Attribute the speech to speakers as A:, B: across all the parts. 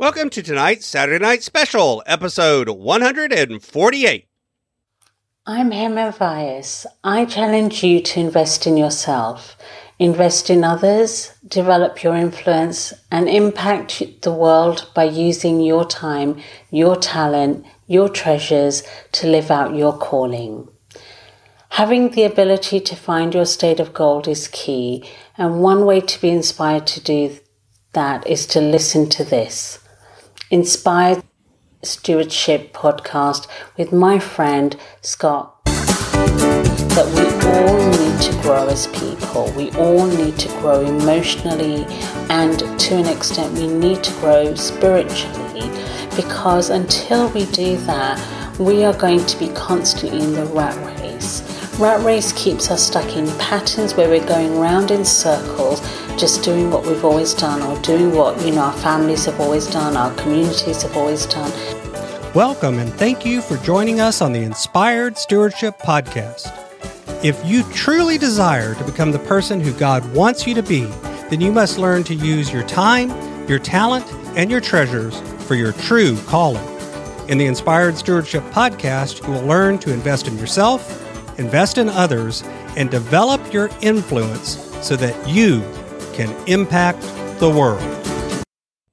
A: Welcome to tonight's Saturday Night Special, episode 148.
B: I'm Hema Vyas. I challenge you to invest in yourself, invest in others, develop your influence, and impact the world by using your time, your talent, your treasures to live out your calling. Having the ability to find your state of gold is key, and one way to be inspired to do that is to listen to this. Inspired Stewardship podcast with my friend Scott. That we all need to grow as people. We all need to grow emotionally, and to an extent, we need to grow spiritually because until we do that, we are going to be constantly in the rat race. Rat race keeps us stuck in patterns where we're going round in circles just doing what we've always done or doing what you know our families have always done our communities have always done.
C: Welcome and thank you for joining us on the inspired stewardship podcast. If you truly desire to become the person who god wants you to be then you must learn to use your time your talent and your treasures for your true calling. In the inspired stewardship podcast you will learn to invest in yourself invest in others and develop your influence so that you can impact the world.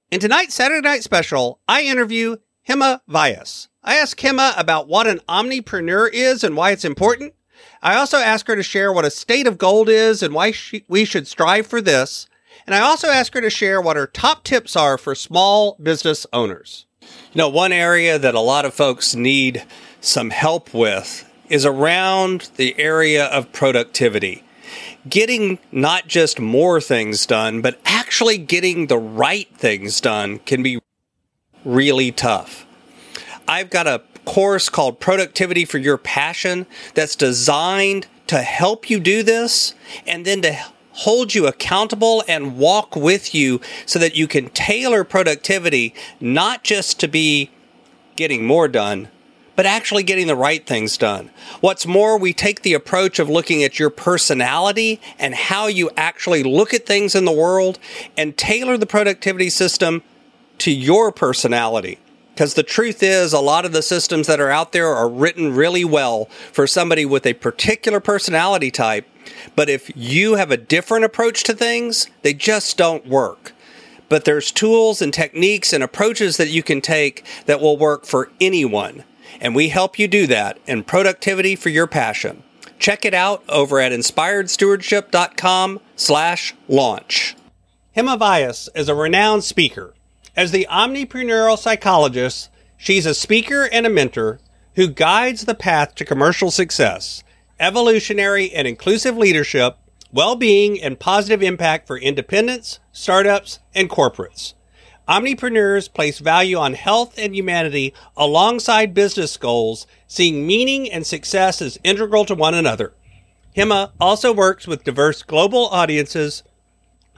A: In tonight's Saturday Night Special, I interview Hema Vyas. I ask Hema about what an omnipreneur is and why it's important. I also ask her to share what a state of gold is and why she, we should strive for this. And I also ask her to share what her top tips are for small business owners. You know, one area that a lot of folks need some help with is around the area of productivity getting not just more things done, but actually getting the right things done can be really tough. I've got a course called Productivity for Your Passion that's designed to help you do this and then to hold you accountable and walk with you so that you can tailor productivity not just to be getting more done, but actually getting the right things done. What's more, we take the approach of looking at your personality and how you actually look at things in the world and tailor the productivity system to your personality. Because the truth is, a lot of the systems that are out there are written really well for somebody with a particular personality type. But if you have a different approach to things, they just don't work but there's tools and techniques and approaches that you can take that will work for anyone and we help you do that in productivity for your passion. Check it out over at inspiredstewardship.com slash launch. Hema Vyas is a renowned speaker. As the omnipreneurial psychologist, she's a speaker and a mentor who guides the path to commercial success, evolutionary and inclusive leadership, well-being and positive impact for independents, startups, and corporates. Omnipreneurs place value on health and humanity alongside business goals, seeing meaning and success as integral to one another. Hema also works with diverse global audiences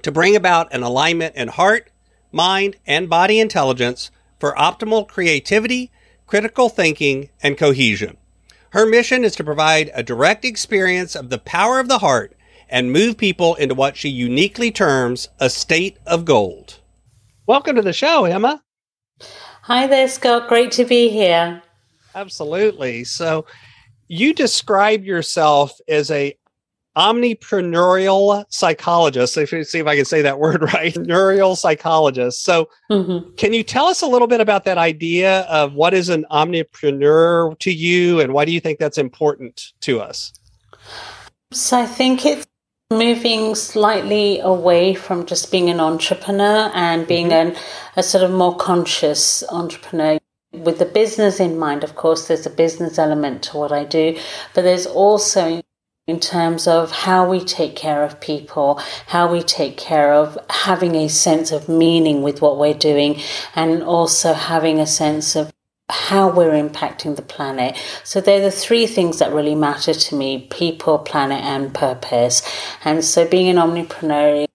A: to bring about an alignment in heart, mind, and body intelligence for optimal creativity, critical thinking, and cohesion. Her mission is to provide a direct experience of the power of the heart and move people into what she uniquely terms a state of gold. Welcome to the show, Hema.
B: Hi there, Scott. Great to be here.
A: Absolutely. So, you describe yourself as a omnipreneurial psychologist. If you see if I can say that word right, entrepreneurial psychologist. So, mm-hmm. can you tell us a little bit about that idea of what is an omnipreneur to you, and why do you think that's important to us?
B: So, I think it's moving slightly away from just being an entrepreneur and being mm-hmm. an, a sort of more conscious entrepreneur with the business in mind of course there's a business element to what i do but there's also in terms of how we take care of people, how we take care of having a sense of meaning with what we're doing, and also having a sense of how we're impacting the planet. So they're the three things that really matter to me people, planet, and purpose. And so being an omnipreneur,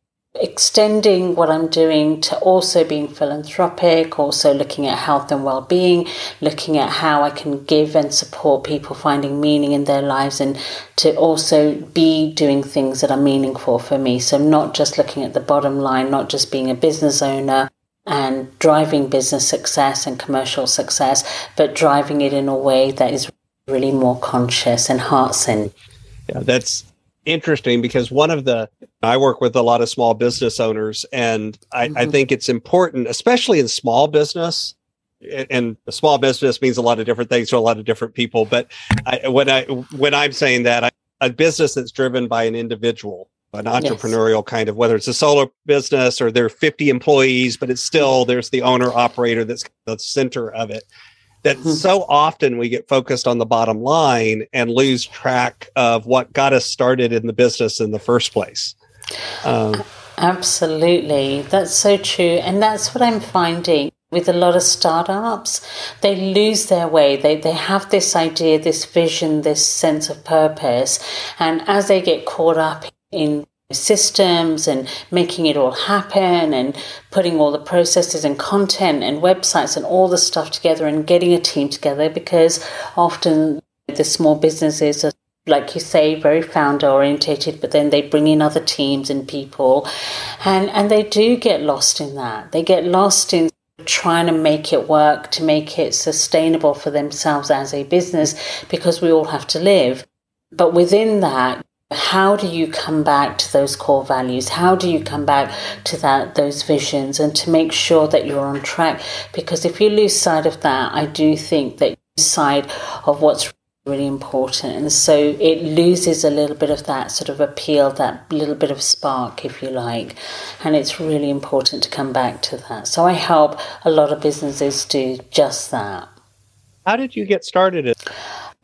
B: extending what I'm doing to also being philanthropic, also looking at health and well being, looking at how I can give and support people finding meaning in their lives, and to also be doing things that are meaningful for me. So, not just looking at the bottom line, not just being a business owner, and driving business success and commercial success, but driving it in a way that is really more conscious and heart centered.
A: Yeah, that's interesting because one of the I work with a lot of small business owners, and I, mm-hmm. I think it's important, especially in small business. And a small business means a lot of different things to a lot of different people. But I, when I when I'm saying that, I, a business that's driven by an individual an entrepreneurial yes. kind of whether it's a solo business or there are 50 employees but it's still there's the owner operator that's the center of it that mm-hmm. so often we get focused on the bottom line and lose track of what got us started in the business in the first place.
B: Um, absolutely. That's so true and that's what i'm finding with a lot of startups. They lose their way. They they have this idea this vision this sense of purpose and as they get caught up in systems and making it all happen and putting all the processes and content and websites and all the stuff together and getting a team together because often the small businesses are like you say very founder orientated but then they bring in other teams and people and and they do get lost in that. They get lost in trying to make it work to make it sustainable for themselves as a business because we all have to live. But within that how do you come back to those core values? How do you come back to that those visions and to make sure that you're on track? Because if you lose sight of that i do think that you lose sight of what's really important. And so it loses a little bit of that sort of appeal that little bit of spark if you like. And it's really important to come back to that. So i help a lot of businesses do just that.
A: How did you get started?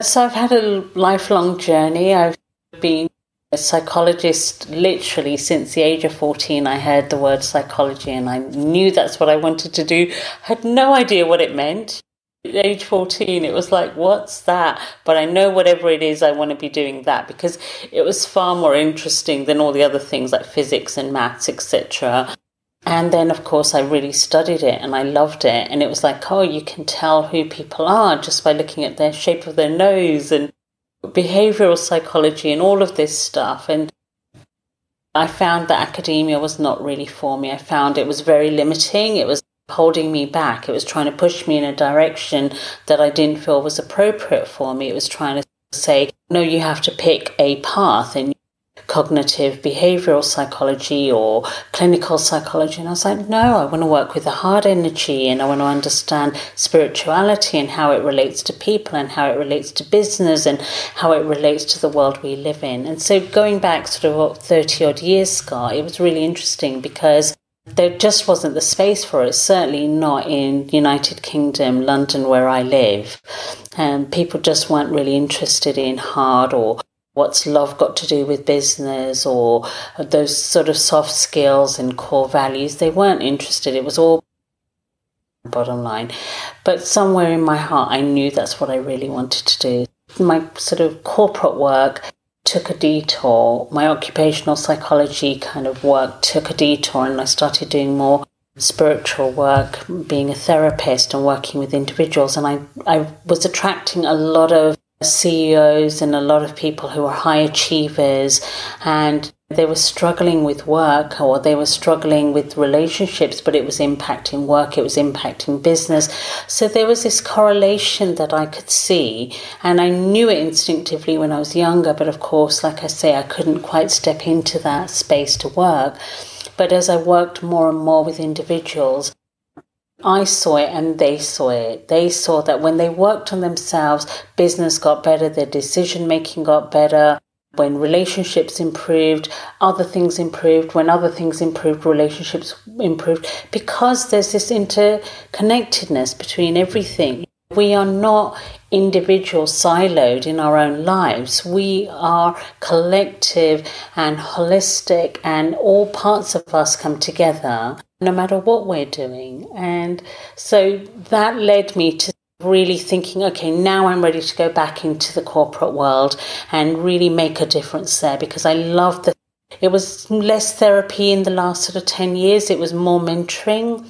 B: So i've had a lifelong journey. I've been a psychologist literally since the age of 14 i heard the word psychology and i knew that's what i wanted to do. I had no idea what it meant. At age 14 it was like what's that? But i know whatever it is i want to be doing that because it was far more interesting than all the other things like physics and maths etc and then of course i really studied it and i loved it. And it was like oh you can tell who people are just by looking at their shape of their nose and behavioral psychology and all of this stuff. And I found that academia was not really for me. I found it was very limiting. It was holding me back. It was trying to push me in a direction that I didn't feel was appropriate for me. It was trying to say, no, you have to pick a path and cognitive behavioral psychology or clinical psychology. And I was like, no, I want to work with the heart energy and I want to understand spirituality and how it relates to people and how it relates to business and how it relates to the world we live in. And so going back sort of 30 odd years, Scott, it was really interesting because there just wasn't the space for it, certainly not in United Kingdom, London, where I live. And um, people just weren't really interested in hard or what's love got to do with business or those sort of soft skills and core values. They weren't interested. It was all bottom line. But somewhere in my heart, I knew that's what I really wanted to do. My sort of corporate work took a detour. My occupational psychology kind of work took a detour, and I started doing more spiritual work, being a therapist and working with individuals. And I, I was attracting a lot of CEOs and a lot of people who were high achievers and they were struggling with work or they were struggling with relationships, but it was impacting work, it was impacting business. So there was this correlation that I could see, and I knew it instinctively when I was younger, but of course, like I say, I couldn't quite step into that space to work. But as I worked more and more with individuals, I saw it and they saw it. They saw that when they worked on themselves, business got better, their decision making got better. When relationships improved, other things improved. When other things improved, relationships improved because there's this interconnectedness between everything. We are not individual siloed in our own lives. We are collective and holistic, and all parts of us come together no matter what we're doing. And so that led me to really thinking, okay, now I'm ready to go back into the corporate world and really make a difference there because I love the. It was less therapy in the last sort of 10 years, it was more mentoring.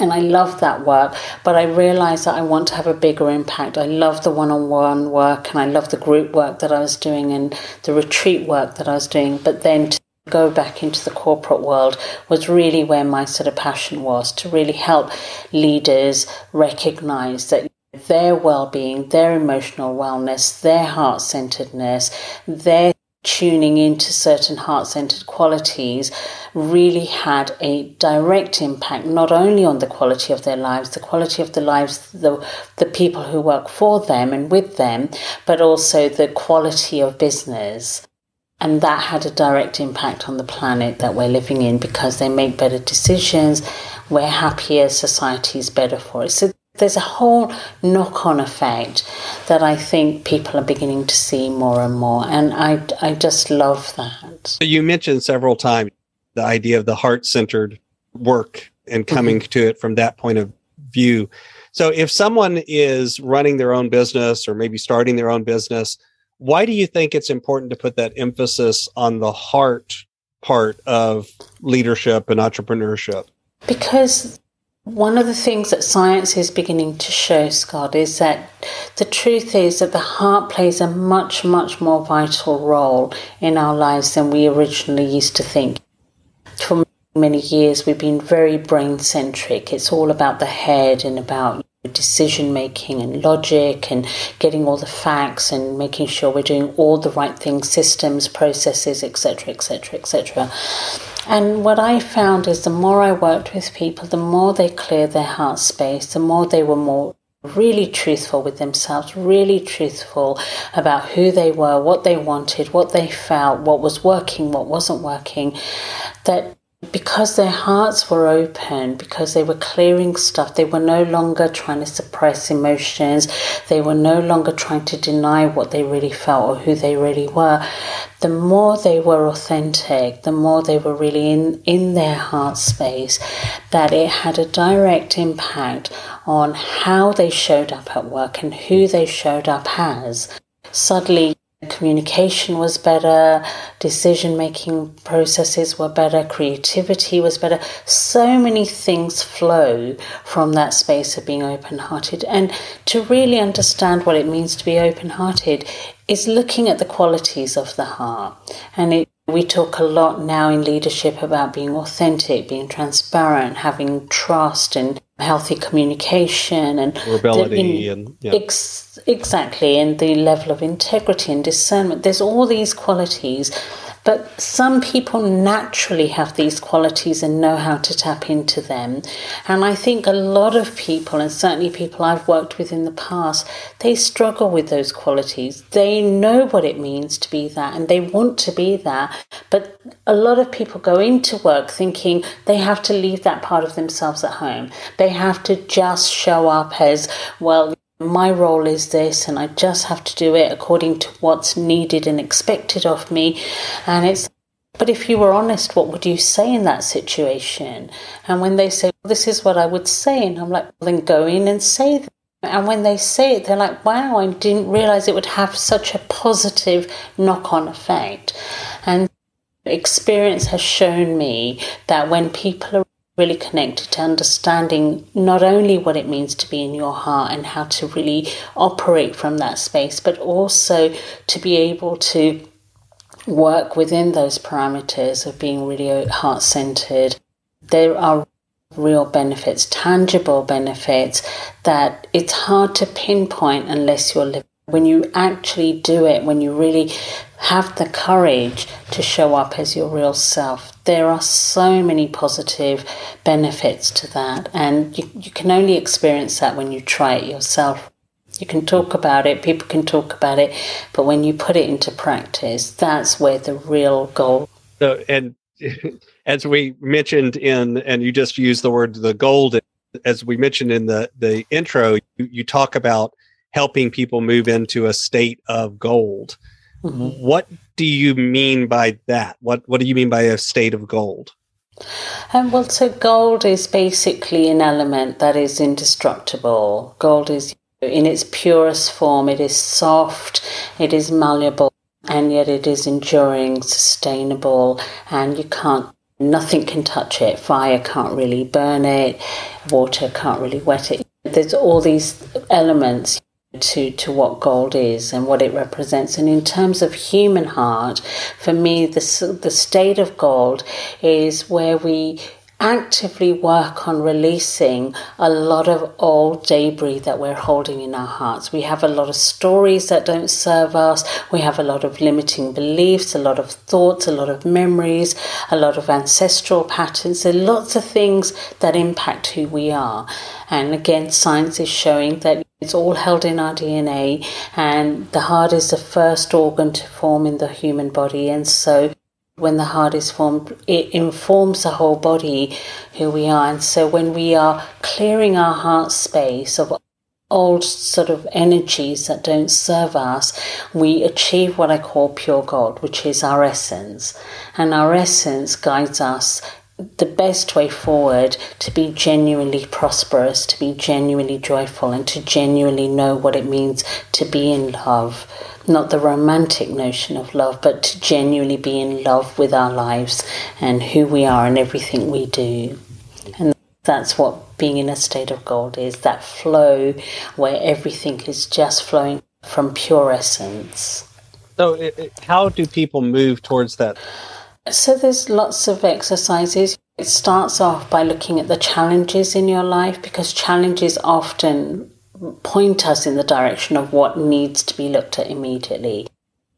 B: And I love that work, but I realized that I want to have a bigger impact. I love the one on one work and I love the group work that I was doing and the retreat work that I was doing. But then to go back into the corporate world was really where my sort of passion was to really help leaders recognize that their well-being, their emotional wellness, their heart-centeredness, their tuning into certain heart-centered qualities really had a direct impact not only on the quality of their lives the quality of the lives the the people who work for them and with them but also the quality of business. And that had a direct impact on the planet that we're living in because they make better decisions we're happier society is better for us. So there's a whole knock on effect that I think people are beginning to see more and more. And I, I just love that.
A: You mentioned several times the idea of the heart centered work and coming mm-hmm. to it from that point of view. So if someone is running their own business or maybe starting their own business, why do you think it's important to put that emphasis on the heart part of leadership and entrepreneurship?
B: Because one of the things that science is beginning to show, Scott, is that the truth is that the heart plays a much, much more vital role in our lives than we originally used to think. For many years, we've been very brain centric. It's all about the head and about decision making and logic and getting all the facts and making sure we're doing all the right things, systems, processes, etc., etc., etc. And what I found is the more I worked with people, the more they cleared their heart space, the more they were more really truthful with themselves, really truthful about who they were, what they wanted, what they felt, what was working, what wasn't working, that because their hearts were open, because they were clearing stuff, they were no longer trying to suppress emotions, they were no longer trying to deny what they really felt or who they really were. The more they were authentic, the more they were really in, in their heart space, that it had a direct impact on how they showed up at work and who they showed up as. Suddenly, communication was better, decision making processes were better, creativity was better. So many things flow from that space of being open hearted. And to really understand what it means to be open hearted is looking at the qualities of the heart. And it we talk a lot now in leadership about being authentic, being transparent, having trust and healthy communication and
A: rebellion and
B: yeah. ex- exactly and the level of integrity and discernment. There's all these qualities but some people naturally have these qualities and know how to tap into them. And I think a lot of people, and certainly people I've worked with in the past, they struggle with those qualities. They know what it means to be that and they want to be that. But a lot of people go into work thinking they have to leave that part of themselves at home. They have to just show up as, well, my role is this and I just have to do it according to what's needed and expected of me. And it's, but if you were honest, what would you say in that situation? And when they say, well, this is what I would say, and I'm like, well, then go in and say that. And when they say it, they're like, wow, I didn't realize it would have such a positive knock on effect. And experience has shown me that when people are really connected to understanding not only what it means to be in your heart and how to really operate from that space, but also to be able to work within those parameters of being really heart centered. There are real benefits, tangible benefits that it's hard to pinpoint unless you're living. When you actually do it, when you really have the courage to show up as your real self. There are so many positive benefits to that, and you, you can only experience that when you try it yourself. You can talk about it, people can talk about it, but when you put it into practice, that's where the real goal.
A: So, and as we mentioned in, and you just used the word the gold, as we mentioned in the the intro, you, you talk about helping people move into a state of gold. Mm-hmm. What do you mean by that? What What do you mean by a state of gold?
B: Um, well, so gold is basically an element that is indestructible. Gold is in its purest form. It is soft. It is malleable, and yet it is enduring, sustainable, and you can't. Nothing can touch it. Fire can't really burn it. Water can't really wet it. There's all these elements to, to what gold is and what it represents. And in terms of human heart, for me, the, the state of gold is where we actively work on releasing a lot of old debris that we're holding in our hearts. We have a lot of stories that don't serve us. We have a lot of limiting beliefs, a lot of thoughts, a lot of memories, a lot of ancestral patterns. There are lots of things that impact who we are. And again, science is showing that it's all held in our DNA, and the heart is the first organ to form in the human body. And so when the heart is formed, it informs the whole body who we are. And so when we are clearing our heart space of old sort of energies that don't serve us, we achieve what I call pure gold, which is our essence. And our essence guides us the best way forward to be genuinely prosperous, to be genuinely joyful, and to genuinely know what it means to be in love not the romantic notion of love, but to genuinely be in love with our lives and who we are and everything we do. And that's what being in a state of gold is that flow where everything is just flowing from pure essence.
A: So, it, it, how do people move towards that?
B: So, there's lots of exercises. It starts off by looking at the challenges in your life because challenges often point us in the direction of what needs to be looked at immediately.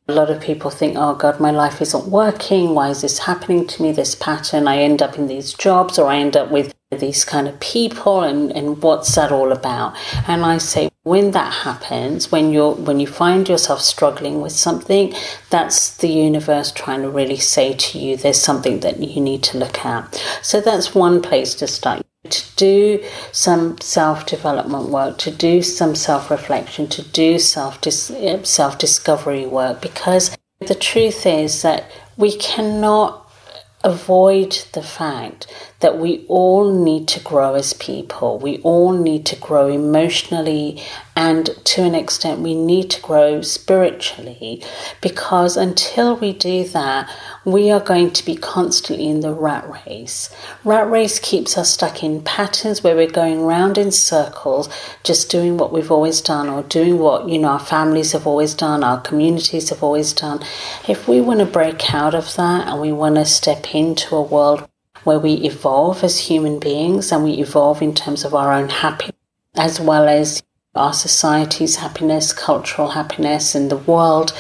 B: A lot of people think, oh God, my life isn't working. Why is this happening to me? This pattern. I end up in these jobs or I end up with these kind of people and, and what's that all about? And I say, when that happens, when you're when you find yourself struggling with something, that's the universe trying to really say to you, there's something that you need to look at. So that's one place to start to do some self development work, to do some self reflection, to do self self discovery work, because the truth is that we cannot avoid the fact that we all need to grow as people. We all need to grow emotionally, and to an extent, we need to grow spiritually because until we do that, we are going to be constantly in the rat race. Rat race keeps us stuck in patterns where we're going round in circles, just doing what we've always done or doing what, you know, our families have always done, our communities have always done. If we want to break out of that and we want to step into a world where we evolve as human beings and we evolve in terms of our own happiness as well as our society's happiness, cultural happiness in the world,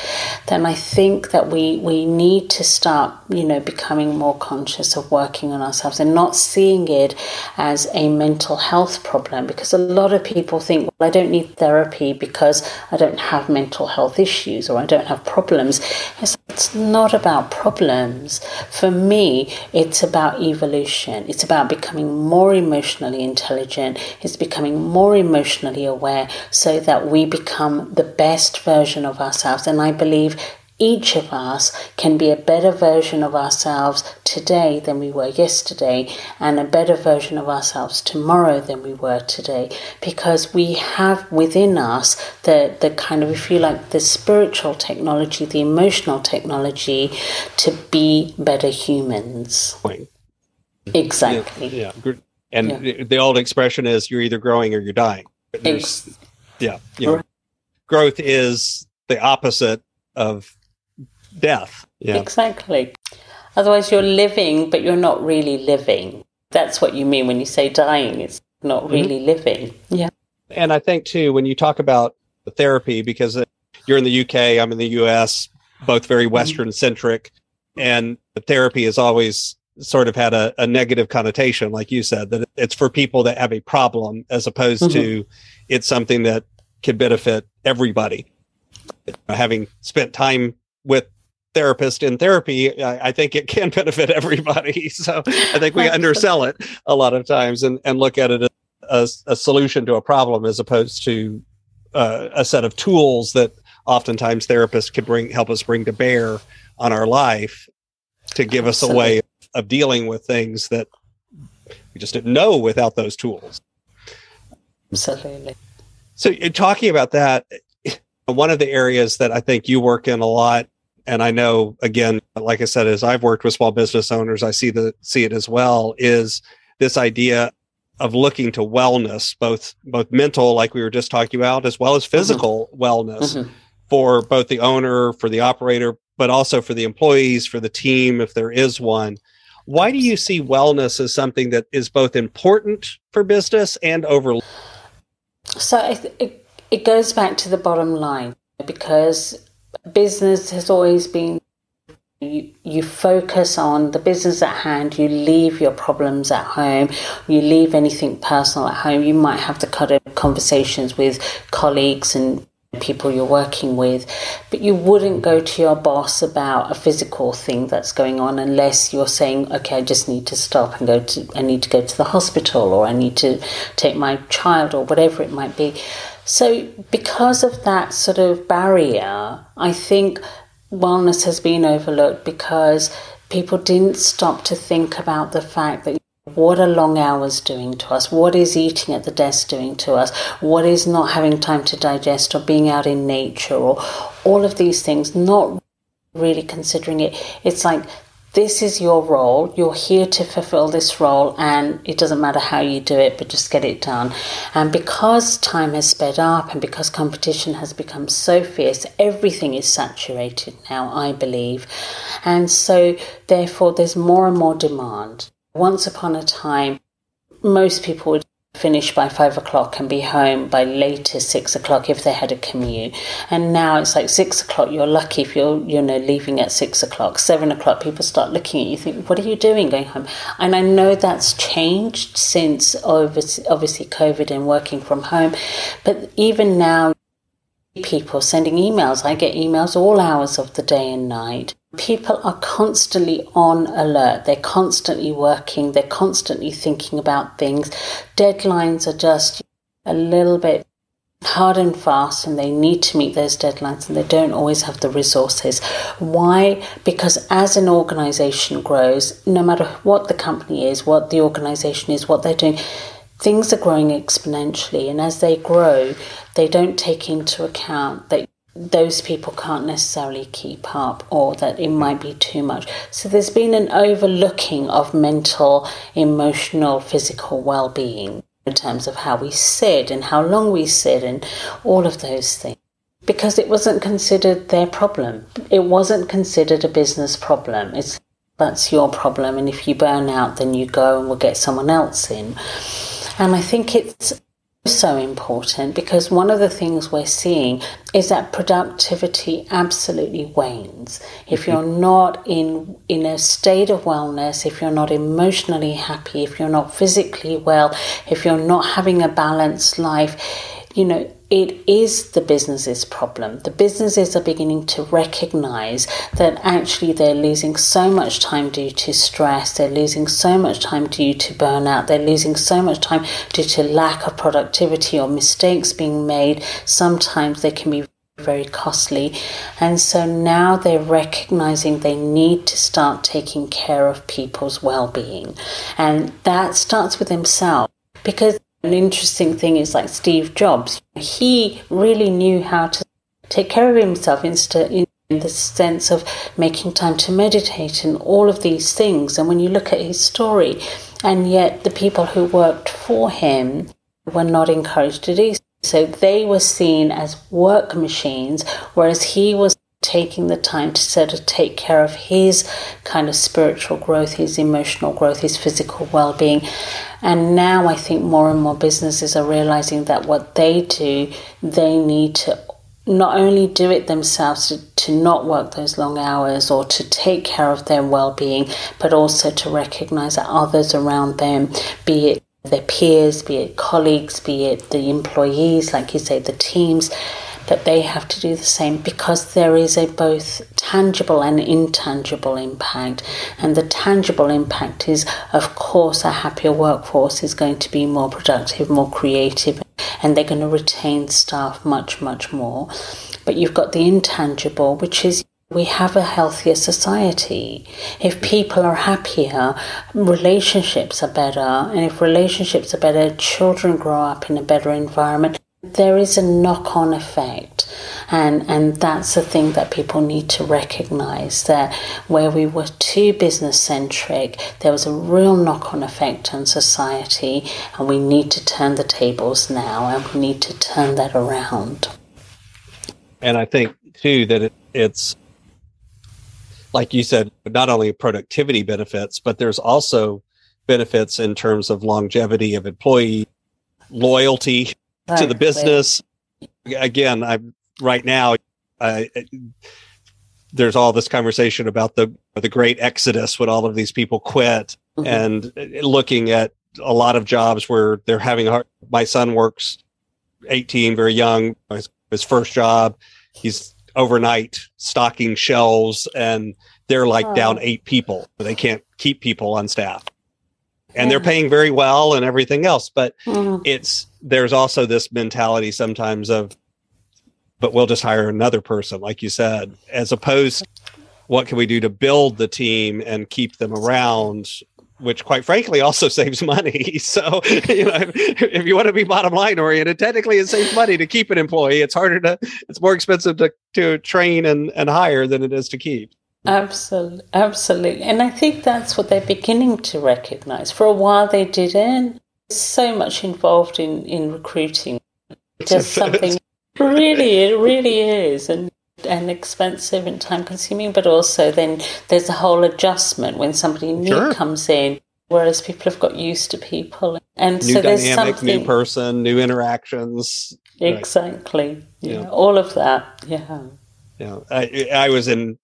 B: then I think that we, we need to start, you know, becoming more conscious of working on ourselves and not seeing it as a mental health problem because a lot of people think, I don't need therapy because I don't have mental health issues or I don't have problems. It's, it's not about problems. For me, it's about evolution. It's about becoming more emotionally intelligent. It's becoming more emotionally aware so that we become the best version of ourselves. And I believe each of us can be a better version of ourselves today than we were yesterday, and a better version of ourselves tomorrow than we were today, because we have within us the, the kind of, if you like, the spiritual technology, the emotional technology to be better humans. Exactly.
A: Yeah. yeah. And yeah. the old expression is you're either growing or you're dying yeah, you know, growth is the opposite of death.
B: Yeah. Exactly. Otherwise, you're living, but you're not really living. That's what you mean when you say dying. It's not mm-hmm. really mm-hmm. living. Yeah.
A: And I think too, when you talk about the therapy, because you're in the UK, I'm in the US, both very mm-hmm. Western centric, and the therapy has always sort of had a, a, negative connotation, like you said, that it's for people that have a problem as opposed mm-hmm. to it's something that can benefit everybody. Having spent time with therapists in therapy, I, I think it can benefit everybody. So I think we undersell it a lot of times and, and look at it as a solution to a problem as opposed to uh, a set of tools that oftentimes therapists could bring help us bring to bear on our life to give us a way of dealing with things that we just didn't know without those tools.
B: Absolutely.
A: So, talking about that, one of the areas that I think you work in a lot, and I know again, like I said, as I've worked with small business owners, I see the see it as well, is this idea of looking to wellness, both both mental, like we were just talking about, as well as mm-hmm. physical mm-hmm. wellness mm-hmm. for both the owner, for the operator, but also for the employees, for the team, if there is one. Why do you see wellness as something that is both important for business and overlooked?
B: So it, it, it goes back to the bottom line because business has always been you, you focus on the business at hand, you leave your problems at home, you leave anything personal at home. You might have kind of conversations with colleagues and people you're working with, but you wouldn't go to your boss about a physical thing that's going on unless you're saying, okay, I just need to stop and go to, I need to go to the hospital or I need to take my child or whatever it might be. So, because of that sort of barrier, I think wellness has been overlooked because people didn't stop to think about the fact that what are long hours doing to us? What is eating at the desk doing to us? What is not having time to digest or being out in nature or all of these things, not really considering it. It's like this is your role. You're here to fulfill this role, and it doesn't matter how you do it, but just get it done. And because time has sped up and because competition has become so fierce, everything is saturated now, I believe. And so, therefore, there's more and more demand. Once upon a time, most people would finish by five o'clock and be home by latest six o'clock if they had a commute. And now it's like six o'clock. You're lucky if you're you know leaving at six o'clock. Seven o'clock, people start looking at you. Think, what are you doing going home? And I know that's changed since obviously COVID and working from home, but even now. People sending emails. I get emails all hours of the day and night People are constantly on alert. They're constantly working. They're constantly thinking about things. Deadlines are just a little bit hard and fast and they need to meet those deadlines and they don't always have the resources. Why? Because as an organization grows, no matter what the company is, what the organization is, what they're doing, things are growing exponentially. And as they grow, they don't take into account that those people can't necessarily keep up or that it might be too much. So there's been an overlooking of mental, emotional, physical well being in terms of how we sit and how long we sit and all of those things. Because it wasn't considered their problem. It wasn't considered a business problem. It's that's your problem and if you burn out then you go and we'll get someone else in. And I think it's so important because one of the things we're seeing is that productivity absolutely wanes if mm-hmm. you're not in in a state of wellness if you're not emotionally happy if you're not physically well if you're not having a balanced life you know it is the business's problem. The businesses are beginning to recognize that actually they're losing so much time due to stress, they're losing so much time due to burnout, they're losing so much time due to lack of productivity or mistakes being made. Sometimes they can be very costly. And so now they're recognizing they need to start taking care of people's well being. And that starts with themselves because an interesting thing is like Steve Jobs, he really knew how to take care of himself in the sense of making time to meditate and all of these things. And when you look at his story, and yet the people who worked for him were not encouraged to do so. So They were seen as work machines, whereas he was taking the time to sort of take care of his kind of spiritual growth, his emotional growth, his physical well being. And now I think more and more businesses are realizing that what they do, they need to not only do it themselves to, to not work those long hours or to take care of their well being, but also to recognize that others around them, be it their peers, be it colleagues, be it the employees, like you say, the teams, that they have to do the same because there is a both tangible and intangible impact. And the tangible impact is, of course, a happier workforce is going to be more productive, more creative, and they're going to retain staff much, much more. But you've got the intangible, which is we have a healthier society. If people are happier, relationships are better. And if relationships are better, children grow up in a better environment there is a knock on effect. And, and that's the thing that people need to recognize that where we were too business centric, there was a real knock on effect on society, and we need to turn the tables now and we need to turn that around.
A: And I think, too, that it, it's like you said, not only productivity benefits, but there's also benefits in terms of longevity of employee loyalty to the business. Again, I'm right now. I, there's all this conversation about the the great exodus when all of these people quit, mm-hmm. and looking at a lot of jobs where they're having a hard. My son works 18, very young. His, his first job, he's overnight stocking shelves, and they're like oh. down eight people. They can't keep people on staff and they're paying very well and everything else but mm. it's there's also this mentality sometimes of but we'll just hire another person like you said as opposed what can we do to build the team and keep them around which quite frankly also saves money. So you know if, if you want to be bottom line oriented technically it saves money to keep an employee. It's harder to it's more expensive to to train and and hire than it is to keep
B: Absolutely, absolutely. And I think that's what they're beginning to recognize. For a while, they didn't. So much involved in, in recruiting. Just something really, it really is. And and expensive and time consuming, but also then there's a whole adjustment when somebody new sure. comes in, whereas people have got used to people. And
A: new
B: so
A: there's
B: dynamic,
A: something new person, new interactions.
B: Exactly. Right. Yeah. yeah. All of that. Yeah.
A: Yeah. I I was in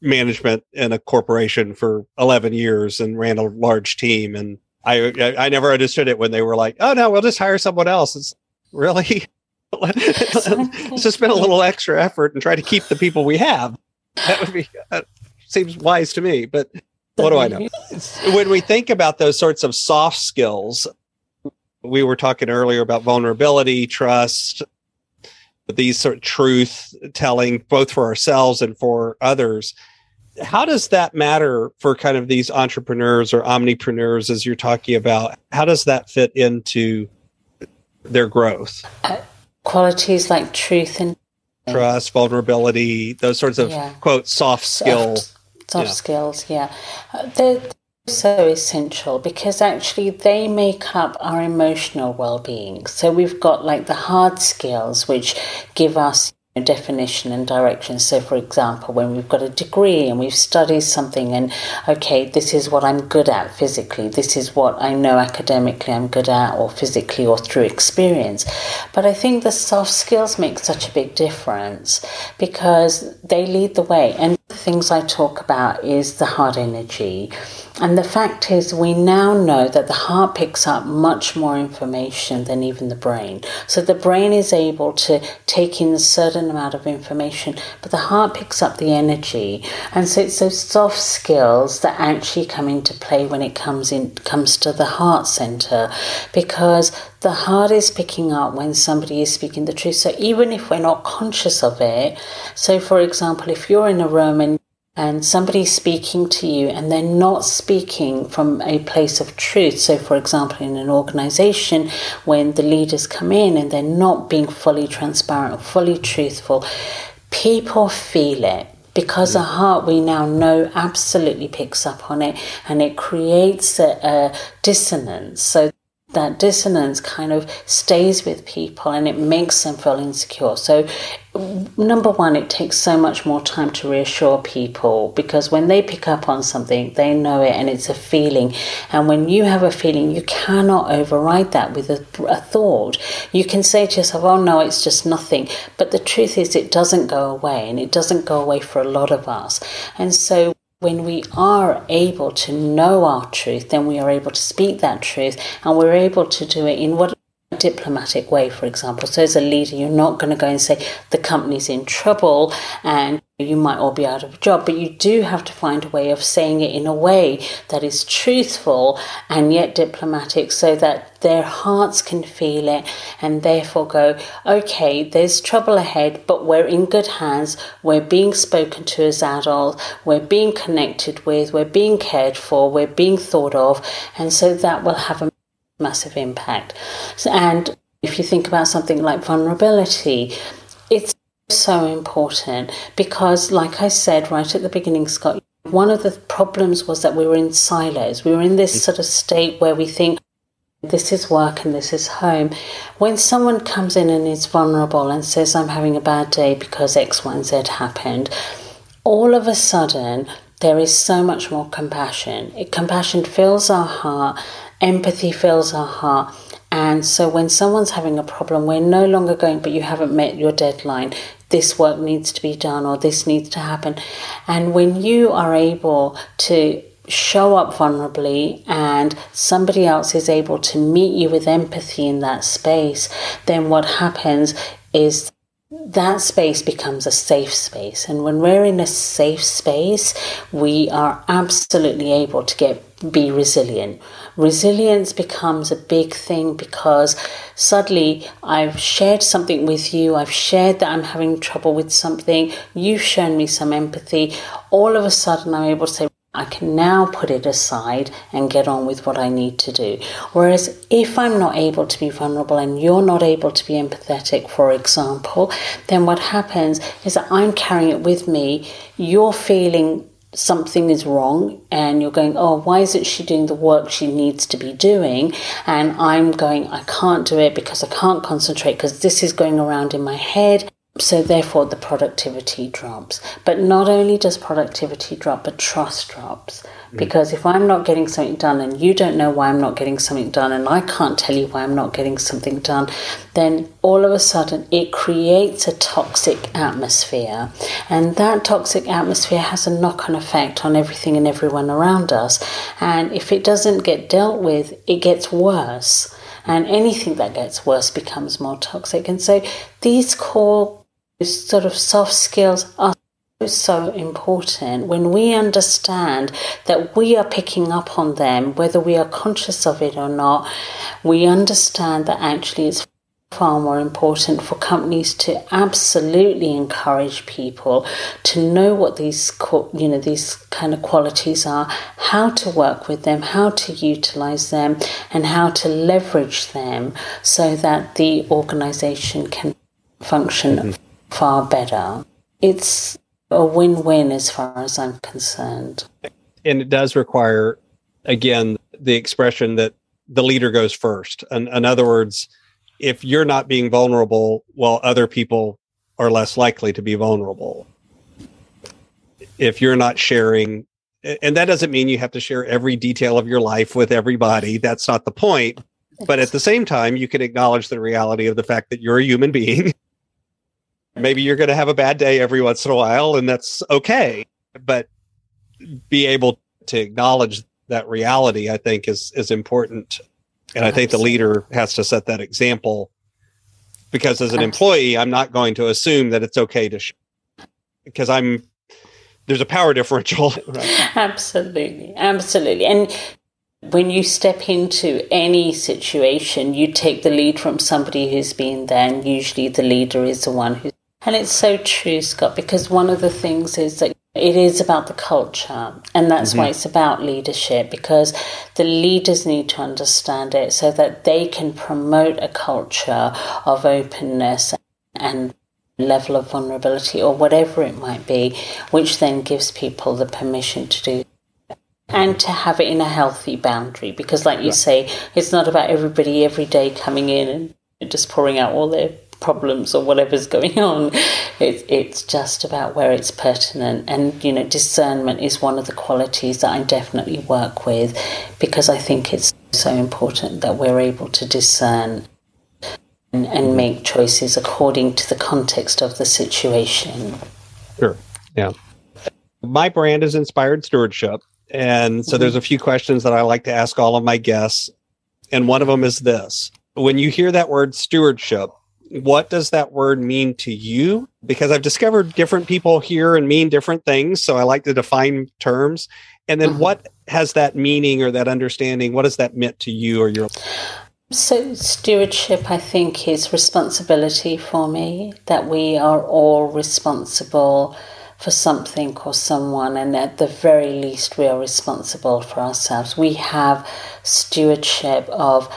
A: management in a corporation for 11 years and ran a large team. And I, I never understood it when they were like, oh no, we'll just hire someone else. It's really, let's just spend a little extra effort and try to keep the people we have. That would be, that seems wise to me, but what do I know? when we think about those sorts of soft skills, we were talking earlier about vulnerability, trust, these sort of truth telling both for ourselves and for others. How does that matter for kind of these entrepreneurs or omnipreneurs as you're talking about? How does that fit into their growth? Uh,
B: qualities like truth and
A: trust vulnerability those sorts of yeah. quote soft skill.
B: Soft, soft yeah. skills yeah. Uh, so essential because actually they make up our emotional well-being so we've got like the hard skills which give us definition and direction. So, for example, when we've got a degree and we've studied something, and okay, this is what I'm good at physically, this is what I know academically I'm good at, or physically, or through experience. But I think the soft skills make such a big difference because they lead the way. And the things I talk about is the hard energy and the fact is, we now know that the heart picks up much more information than even the brain. So the brain is able to take in a certain amount of information, but the heart picks up the energy. And so it's those soft skills that actually come into play when it comes in comes to the heart center, because the heart is picking up when somebody is speaking the truth. So even if we're not conscious of it, so for example, if you're in a room and and somebody's speaking to you and they're not speaking from a place of truth. So, for example, in an organization, when the leaders come in and they're not being fully transparent, fully truthful, people feel it because the heart we now know absolutely picks up on it and it creates a, a dissonance. So that dissonance kind of stays with people and it makes them feel insecure. So, number one, it takes so much more time to reassure people because when they pick up on something, they know it and it's a feeling. And when you have a feeling, you cannot override that with a, a thought. You can say to yourself, oh no, it's just nothing. But the truth is, it doesn't go away and it doesn't go away for a lot of us. And so, when we are able to know our truth, then we are able to speak that truth and we're able to do it in what diplomatic way, for example. So, as a leader, you're not going to go and say the company's in trouble and you might all be out of a job, but you do have to find a way of saying it in a way that is truthful and yet diplomatic so that their hearts can feel it and therefore go, okay, there's trouble ahead, but we're in good hands. We're being spoken to as adults, we're being connected with, we're being cared for, we're being thought of, and so that will have a massive impact. And if you think about something like vulnerability, it's So important because, like I said right at the beginning, Scott, one of the problems was that we were in silos. We were in this sort of state where we think, this is work and this is home. When someone comes in and is vulnerable and says, I'm having a bad day because X, Y, and Z happened, all of a sudden there is so much more compassion. Compassion fills our heart, empathy fills our heart. And so when someone's having a problem, we're no longer going, but you haven't met your deadline. This work needs to be done or this needs to happen. And when you are able to show up vulnerably and somebody else is able to meet you with empathy in that space, then what happens is that space becomes a safe space. And when we're in a safe space, we are absolutely able to get be resilient. Resilience becomes a big thing because suddenly I've shared something with you, I've shared that I'm having trouble with something, you've shown me some empathy. All of a sudden, I'm able to say, I can now put it aside and get on with what I need to do. Whereas if I'm not able to be vulnerable and you're not able to be empathetic, for example, then what happens is that I'm carrying it with me. You're feeling something is wrong and you're going, oh, why isn't she doing the work she needs to be doing? And I'm going, I can't do it because I can't concentrate because this is going around in my head so therefore the productivity drops but not only does productivity drop but trust drops. Because if i'm not getting something done and you don't know why i'm not getting something done and i can't tell you why i'm not getting something done then all of a sudden it creates a toxic atmosphere. And that toxic atmosphere has a knock-on effect on everything and everyone around us. And if it doesn't get dealt with it gets worse. And anything that gets worse becomes more toxic. And so these core sort of soft skills are so important when we understand that we are picking up on them, whether we are conscious of it or not. We understand that actually it's far more important for companies to absolutely encourage people to know what these you know these kind of qualities are how to work with them how to utilize them and how to leverage them so that the organization can function mm-hmm far better. It's a win win as far as I'm concerned.
A: And it does require, again, the expression that the leader goes first. And in other words, if you're not being vulnerable, well, other people are less likely to be vulnerable. If you're not sharing, and that doesn't mean you have to share every detail of your life with everybody. That's not the point. But at the same time, you can acknowledge the reality of the fact that you're a human being maybe you're going to have a bad day every once in a while and that's okay. But be able to acknowledge that reality i think is is important. And i think the leader has to set that example because as an employee i'm not going to assume that it's okay to sh- because i'm there's a power differential.
B: Right? absolutely. Absolutely. And when you step into any situation, you take the lead from somebody who's been there, and usually the leader is the one who's and it's so true, Scott, because one of the things is that it is about the culture, and that's mm-hmm. why it's about leadership because the leaders need to understand it so that they can promote a culture of openness and level of vulnerability or whatever it might be, which then gives people the permission to do and to have it in a healthy boundary because like you say it's not about everybody every day coming in and just pouring out all their problems or whatever's going on. It, it's just about where it's pertinent. And, you know, discernment is one of the qualities that I definitely work with because I think it's so important that we're able to discern and, and make choices according to the context of the situation.
A: Sure. Yeah. My brand is Inspired Stewardship. And so mm-hmm. there's a few questions that I like to ask all of my guests. And one of them is this when you hear that word stewardship, what does that word mean to you? Because I've discovered different people hear and mean different things. So I like to define terms. And then mm-hmm. what has that meaning or that understanding? What has that meant to you or your?
B: So, stewardship, I think, is responsibility for me, that we are all responsible for something or someone, and at the very least, we are responsible for ourselves. We have stewardship of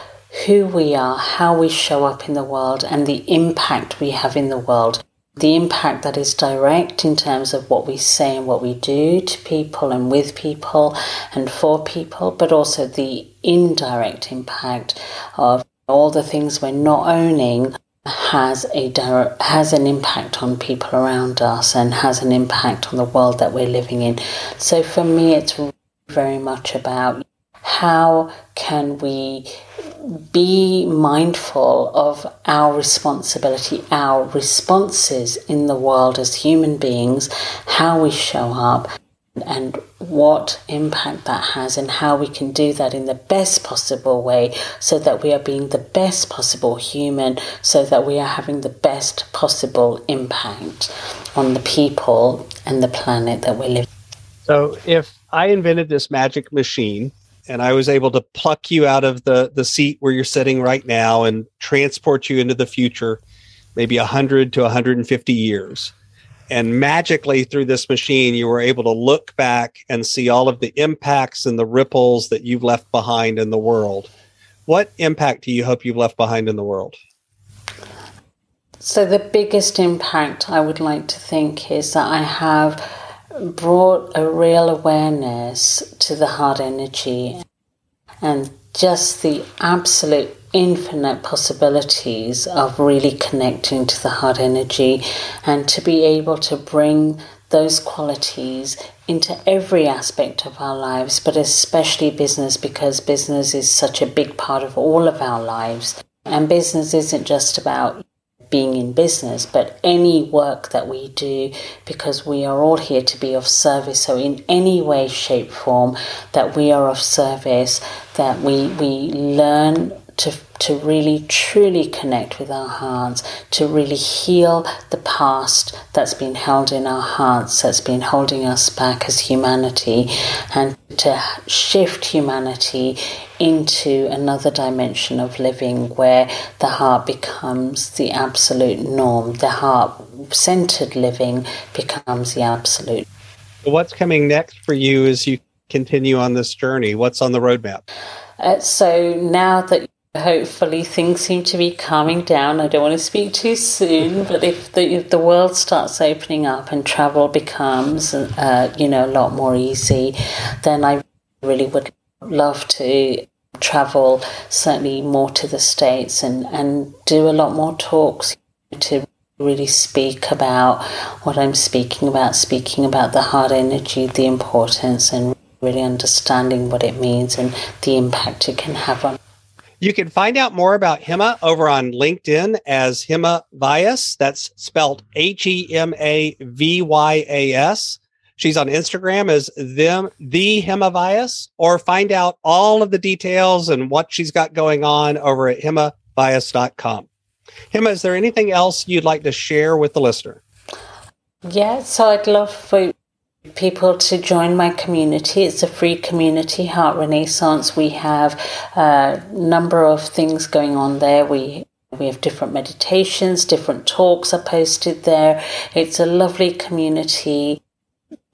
B: who we are, how we show up in the world, and the impact we have in the world. the impact that is direct in terms of what we say and what we do to people and with people and for people, but also the indirect impact of all the things we're not owning has a direct, has an impact on people around us and has an impact on the world that we're living in. So for me, it's very much about how can we be mindful of our responsibility, our responses in the world as human beings, how we show up, and what impact that has, and how we can do that in the best possible way so that we are being the best possible human, so that we are having the best possible impact on the people and the planet that we live.
A: So, if I invented this magic machine and I was able to pluck you out of the the seat where you're sitting right now and transport you into the future, maybe 100 to 150 years. And magically through this machine, you were able to look back and see all of the impacts and the ripples that you've left behind in the world. What impact do you hope you've left behind in the world?
B: So, the biggest impact I would like to think is that I have brought a real awareness to the heart energy and just the absolute infinite possibilities of really connecting to the heart energy and to be able to bring those qualities into every aspect of our lives, but especially business because business is such a big part of all of our lives. And business isn't just about being in business, but any work that we do, because we are all here to be of service. So, in any way, shape, form that we are of service, that we, we learn to, to really truly connect with our hearts, to really heal the past that's been held in our hearts, that's been holding us back as humanity, and to shift humanity into another dimension of living where the heart becomes the absolute norm, the heart centered living becomes the absolute.
A: What's coming next for you as you continue on this journey? What's on the roadmap?
B: Uh, so now that hopefully things seem to be calming down. I don't want to speak too soon, but if the, if the world starts opening up and travel becomes, uh, you know, a lot more easy, then I really would love to travel certainly more to the States and, and do a lot more talks to really speak about what I'm speaking about, speaking about the heart energy, the importance, and really understanding what it means and the impact it can have on
A: you can find out more about Hema over on LinkedIn as Hema Vyas. That's spelled H E M A V Y A S. She's on Instagram as them the Hema Vyas, or find out all of the details and what she's got going on over at hemavyas.com. Hema, is there anything else you'd like to share with the listener?
B: Yeah, so I'd love for people to join my community. It's a free community, Heart Renaissance. We have a number of things going on there. We we have different meditations, different talks are posted there. It's a lovely community.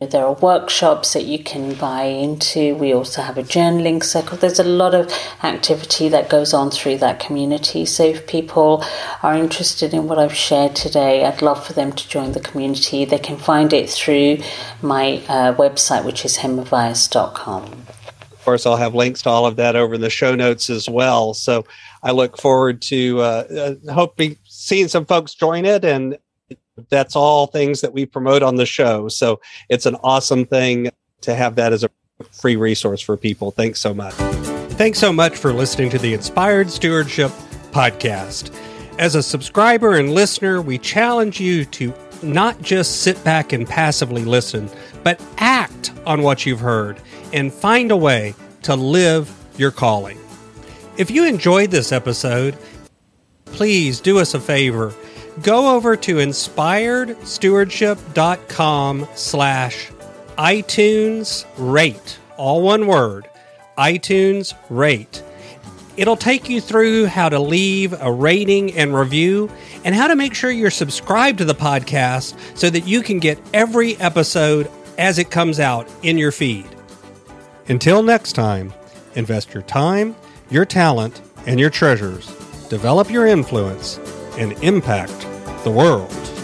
B: There are workshops that you can buy into. We also have a journaling circle. There's a lot of activity that goes on through that community. So, if people are interested in what I've shared today, I'd love for them to join the community. They can find it through my uh, website, which is hemavyas.com.
A: Of course, I'll have links to all of that over in the show notes as well. So, I look forward to uh, uh, hope seeing some folks join it and that's all things that we promote on the show. So it's an awesome thing to have that as a free resource for people. Thanks so much.
C: Thanks so much for listening to the Inspired Stewardship podcast. As a subscriber and listener, we challenge you to not just sit back and passively listen, but act on what you've heard and find a way to live your calling. If you enjoyed this episode, please do us a favor go over to inspiredstewardship.com slash iTunes rate, all one word, iTunes rate. It'll take you through how to leave a rating and review and how to make sure you're subscribed to the podcast so that you can get every episode as it comes out in your feed. Until next time, invest your time, your talent, and your treasures. Develop your influence and impact the world.